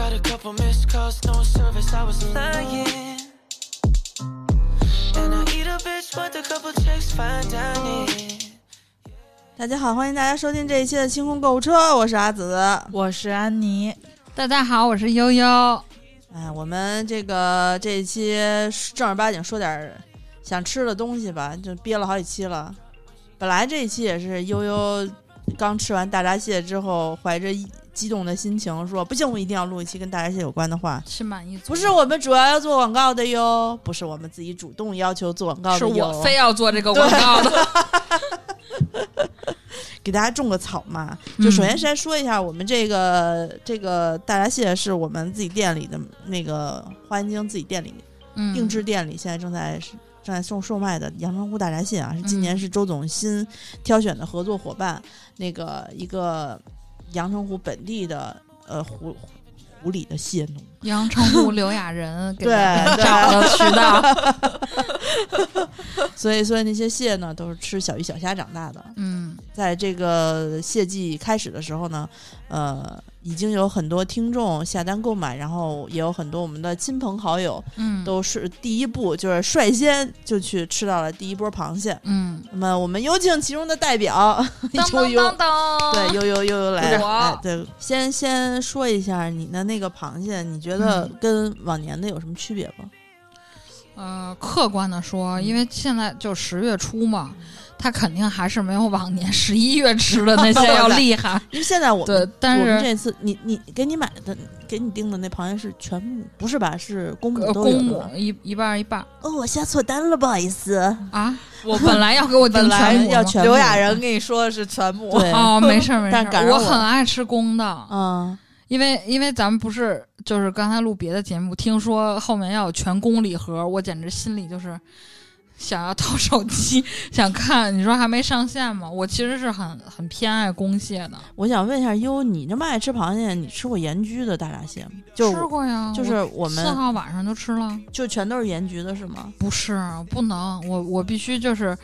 Got a couple missed calls, no service, I was lying. And I eat a bitch but a couple checks, fine dining. 大家好，欢迎大家收听这一期的清空购物车，我是阿紫。我是安妮，大家好，我是悠悠。哎，我们这个这一期正儿八经说点儿想吃的东西吧，就憋了好几期了。本来这一期也是悠悠刚吃完大闸蟹之后，怀着一激动的心情说：“不行，我一定要录一期跟大闸蟹有关的话。”是满意足，不是我们主要要做广告的哟，不是我们自己主动要求做广告的是，我非要做这个广告的。给大家种个草嘛。就首先先说一下，我们这个这个大闸蟹是我们自己店里的那个花间京自己店里嗯定制店里现在正在正在售售卖的阳澄湖大闸蟹啊，是今年嗯是周总新挑选的合作伙伴，那个一个阳澄湖本地的呃湖湖里的蟹农。阳澄湖刘雅人 给找的渠道。所以，所以那些蟹呢，都是吃小鱼小虾长大的。嗯在这个蟹季开始的时候呢，呃，已经有很多听众下单购买，然后也有很多我们的亲朋好友嗯，都是第一步就是率先就去吃到了第一波螃蟹。嗯，那么，我们有请其中的代表当悠悠对，悠悠悠悠来，我哎，对，先先说一下你的那个螃蟹，你觉得嗯。跟往年的有什么区别吗？呃，客观的说，因为现在就十月初嘛，它肯定还是没有往年 十一月吃的那些 要厉害。因为现在我们对，但是这次你你给你买的给你订的那螃蟹是全母，不是吧？是公母呃都有公母的一一半儿一半儿哦，我下错单了，不好意思。啊！我本来要给我订 本来全母要全母刘雅人跟你说的是全母，对，哦，没事儿没事我很爱吃公的。嗯，因为因为咱们不是就是刚才录别的节目，听说后面要有全公礼盒，我简直心里就是想要掏手机 想看。你说还没上线吗？我其实是很很偏爱公蟹的，我想问一下，优，你这么爱吃螃蟹，你吃过盐焗的大闸蟹吗？就吃过呀，就是我们四号晚上就吃了。就全都是盐焗的是吗？不是，不能，我我必须就是，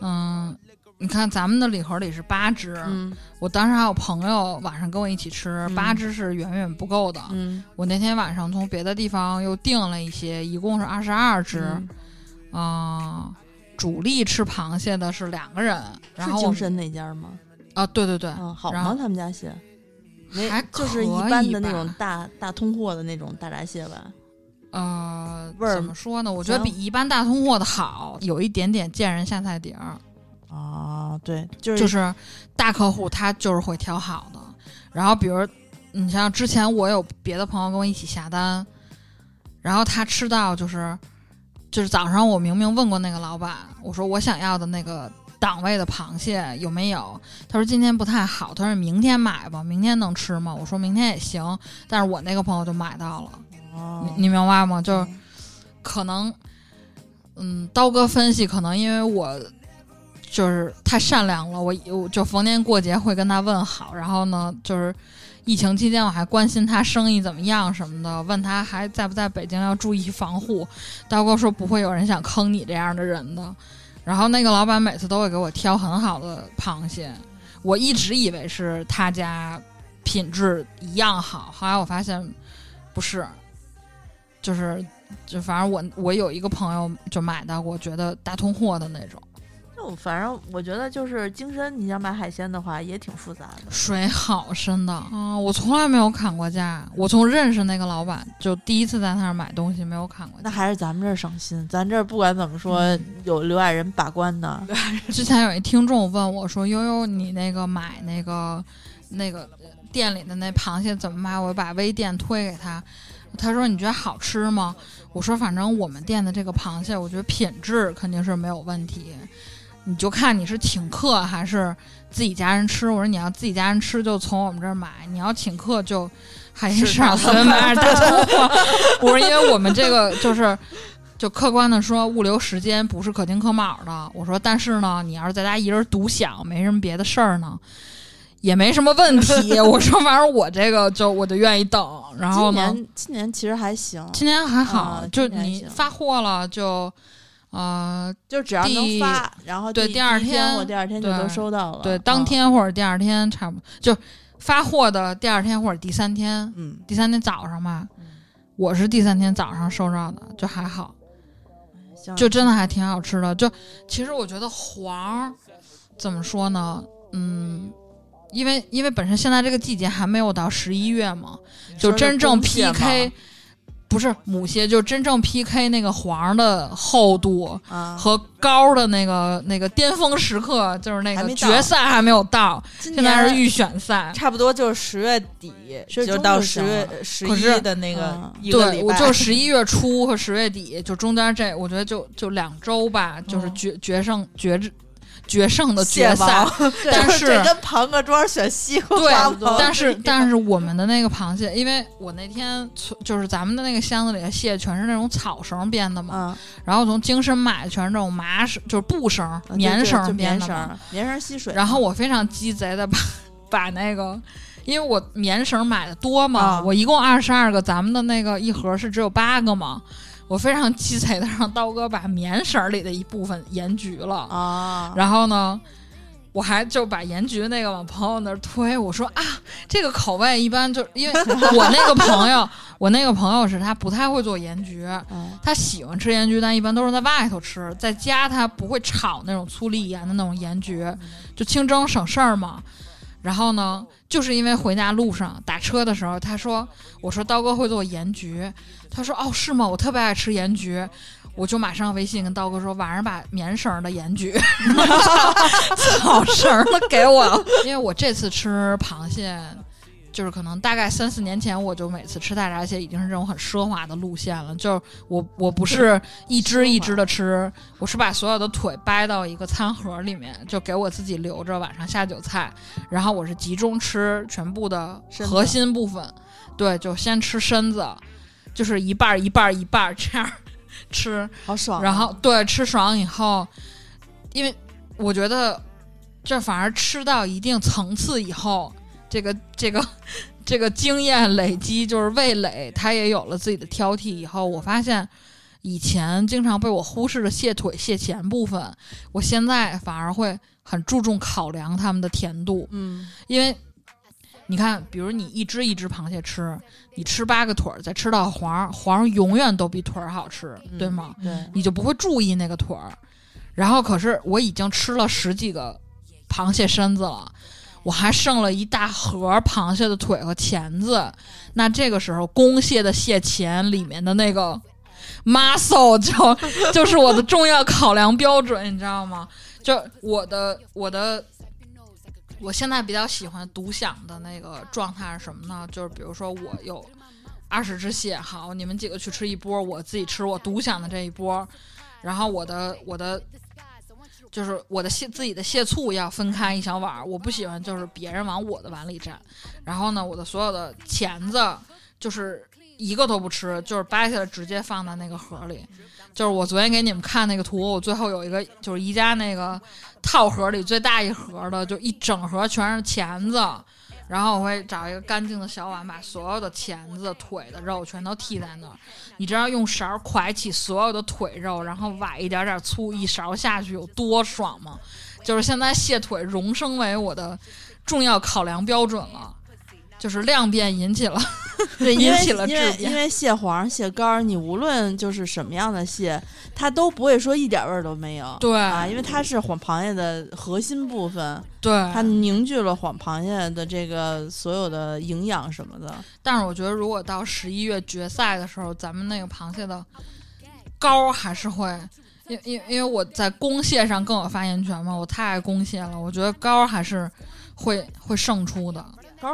嗯。你看，咱们的礼盒里是八只，嗯我当时还有朋友晚上跟我一起吃，嗯八只是远远不够的。嗯，我那天晚上从别的地方又订了一些，一共是二十二只。嗯啊、主力吃螃蟹的是两个人，然是后我们精深那家吗？啊，对对对，嗯，好吗？他们家蟹？没还就是一般的那种大大通货的那种大闸蟹吧。呃，味儿怎么说呢？我觉得比一般大通货的好，有一点点见人下菜碟儿，啊，对，就是就是大客户他就是会挑好的。然后比如你像之前我有别的朋友跟我一起下单，然后他吃到就是就是早上我明明问过那个老板，我说我想要的那个档位的螃蟹有没有？他说今天不太好，他说明天买吧，明天能吃吗？我说明天也行，但是我那个朋友就买到了，哦你你明白吗？就是可能，嗯，刀哥分析，可能因为我就是太善良了，我我就逢年过节会跟他问好，然后呢，就是疫情期间我还关心他生意怎么样什么的，问他还在不在北京要注意防护。刀哥说不会有人想坑你这样的人的。然后那个老板每次都会给我挑很好的螃蟹，我一直以为是他家品质一样好，后来我发现不是，就是就反正我我有一个朋友就买到过，觉得大通货的那种，就反正我觉得就是精深，你想买海鲜的话也挺复杂的。水好深的啊！我从来没有砍过价，我从认识那个老板就第一次在他那儿买东西没有砍过价。那还是咱们这儿省心，咱这儿不管怎么说，嗯有刘爱人把关的。之前有一听众问我说：“悠悠，你那个买那个那个店里的那螃蟹怎么买？”我把微店推给他，他说：“你觉得好吃吗？”我说：“反正我们店的这个螃蟹，我觉得品质肯定是没有问题，你就看你是请客还是自己家人吃。”我说：“你要自己家人吃，就从我们这儿买；你要请客，就海鲜市场随便买点大通货。” 我说：“因为我们这个就是。”就客观的说，物流时间不是可丁可卯的。我说，但是呢，你要是在家一人独享，没什么别的事儿呢，也没什么问题。我说，反正我这个就我就愿意等。然后今，年今年其实还行，今年还好，啊就你发货了就，呃，就只要能发，然后第对第二天第二天就对都收到了。对，当嗯天或者第二天差不多就发货的第二天或者第三天，嗯，第三天早上吧，我是第三天早上收到的，就还好，就真的还挺好吃的。就其实我觉得黄怎么说呢？嗯，因为因为本身现在这个季节还没有到十一月嘛，就真正 PK 不是母蟹，就是真正 PK 那个黄儿的厚度啊，和高儿的那个那个巅峰时刻，就是那个决赛还没有到，现在是预选赛。差不多就是十月底，就到十月了。十一的那个嗯。对，我就十一月初和十月底，就中间这，我觉得就就两周吧，就是嗯决决胜决决胜的决赛。但是这跟庞各庄选西瓜对王，但是但是我们的那个螃蟹，因为我那天从就是咱们的那个箱子里的蟹全是那种草绳编的嘛，嗯，然后从京深买的全是这种麻绳，就是布绳、棉绳编棉绳的嘛。儿，棉绳吸水。然后我非常鸡贼的把把那个，因为我棉绳买的多嘛，啊我一共二十二个，咱们的那个一盒是只有八个嘛，我非常鸡贼的让刀哥把棉绳里的一部分盐焗了，啊，然后呢。我还就把盐焗那个往朋友那儿推，我说啊，这个口味一般就因为我那个朋友，我那个朋友是他不太会做盐焗，嗯他喜欢吃盐焗，但一般都是在外头吃，在家他不会炒那种粗粒盐的那种盐焗，就清蒸省事儿嘛。然后呢，就是因为回家路上打车的时候，他说：“我说刀哥会做盐焗。”他说：“哦，是吗？我特别爱吃盐焗。”我就马上微信跟刀哥说，晚上把棉绳儿的盐焗草绳儿的给我，因为我这次吃螃蟹。就是可能大概三四年前，我就每次吃大闸蟹已经是这种很奢华的路线了。就是我我不是一只一只的吃，我是把所有的腿掰到一个餐盒里面，就给我自己留着晚上下酒菜。然后我是集中吃全部的核心部分，对，就先吃身子，就是一半儿一半儿一半儿这样 吃。好爽啊。然后对吃爽以后，因为我觉得这反而吃到一定层次以后，这个这个这个经验累积，就是味蕾他也有了自己的挑剔。以后我发现，以前经常被我忽视的蟹腿、蟹钳部分，我现在反而会很注重考量它们的甜度，嗯，因为。你看，比如你一只一只螃蟹吃，你吃八个腿儿，再吃到黄，黄永远都比腿儿好吃，嗯对吗？对，你就不会注意那个腿儿。然后可是我已经吃了十几个螃蟹身子了，我还剩了一大盒螃蟹的腿和钳子。那这个时候，公蟹的蟹钳里面的那个 muscle 就 就是我的重要考量标准，你知道吗？就我的我的。我现在比较喜欢独享的那个状态是什么呢？就是比如说我有二十只蟹，好，你们几个去吃一波，我自己吃我独享的这一波，然后我的我的就是我的蟹自己的蟹醋要分开一小碗儿，我不喜欢就是别人往我的碗里蘸。然后呢，我的所有的钳子就是一个都不吃，就是掰下来直接放在那个盒里。就是我昨天给你们看那个图，我最后有一个就是宜家那个套盒里最大一盒的，就一整盒全是钳子。然后我会找一个干净的小碗，把所有的钳子、腿的肉全都剔在那儿。你知道用勺儿蒯起所有的腿肉，然后崴一点点粗，一勺下去有多爽吗？就是现在蟹腿荣升为我的重要考量标准了，就是量变引起了 对，因为因为因为蟹黄、蟹膏儿，你无论就是什么样的蟹，它都不会说一点味儿都没有。对啊，因为它是黄螃蟹的核心部分，对它凝聚了黄螃蟹的这个所有的营养什么的。但是我觉得，如果到十一月决赛的时候，咱们那个螃蟹的膏还是会，因因因为我在公蟹上更有发言权嘛，我太爱公蟹了，我觉得膏还是会会胜出的。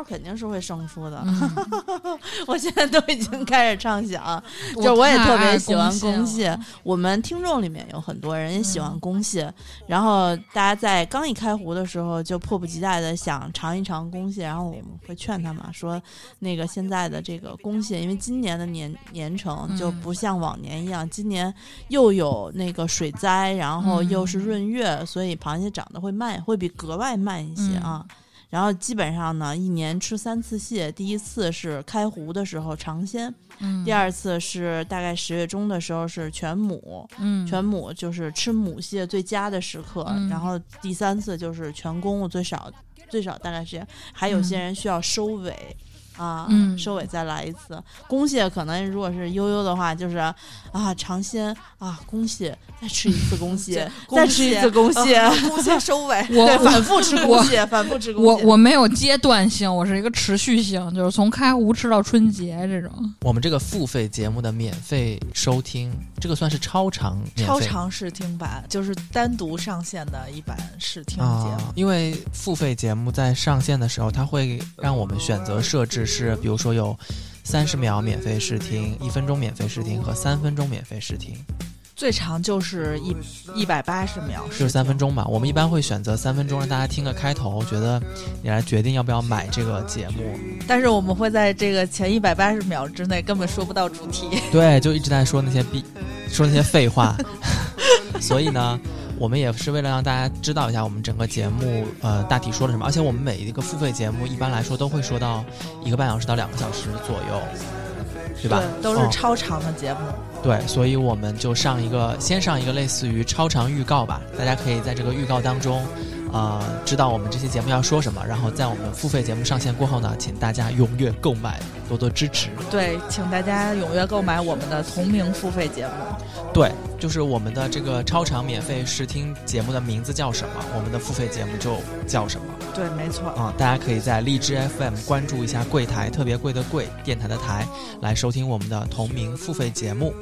肯定是会胜出的，嗯，我现在都已经开始畅想，就我也特别喜欢公公蟹。我们听众里面有很多人也喜欢公蟹，然后大家在刚一开壶的时候就迫不及待的想尝一尝公蟹，然后我们会劝他们说，那个现在的这个公蟹，因为今年的年年成就嗯不像往年一样，今年又有那个水灾，然后又是嗯闰月，所以螃蟹长得会慢，会比格外慢一些啊。然后基本上呢，一年吃三次蟹，第一次是开湖的时候尝鲜，嗯，第二次是大概十月中的时候是全母，嗯全母就是吃母蟹最佳的时刻，嗯然后第三次就是全公最少最少大概是这样。还有些人需要收尾。啊，嗯收尾再来一次。公蟹可能如果是悠悠的话，就是啊尝鲜啊，公蟹再吃一次公蟹，再吃一次公蟹，公蟹收尾。我对，反复吃公蟹，反复吃公蟹。我我没有阶段性，我是一个持续性，就是从开湖吃到春节这种。我们这个付费节目的免费收听，这个算是超长超长试听版就是单独上线的一版试听节目。啊，因为付费节目在上线的时候，它会让我们选择设置是，比如说有三十秒免费试听、一分钟免费试听和三分钟免费试听，最长就是一一百八十秒，就是三分钟吧。我们一般会选择三分钟，让大家听个开头，觉得你来决定要不要买这个节目。但是我们会在这个前一百八十秒之内根本说不到主题。对，就一直在说那些逼，说那些废话。所以呢，我们也是为了让大家知道一下我们整个节目呃大体说了什么，而且我们每一个付费节目一般来说都会说到一个半小时到两个小时左右，对吧？都是嗯超长的节目。对，所以我们就上一个，先上一个类似于超长预告吧，大家可以在这个预告当中，呃，知道我们这期节目要说什么，然后在我们付费节目上线过后呢，请大家踊跃购买，多多支持。对，请大家踊跃购买我们的同名付费节目。对，就是我们的这个超长免费试听节目的名字叫什么，我们的付费节目就叫什么对，没错。啊、大家可以在荔枝 FM 关注一下柜台，特别贵的贵电台的台，来收听我们的同名付费节目。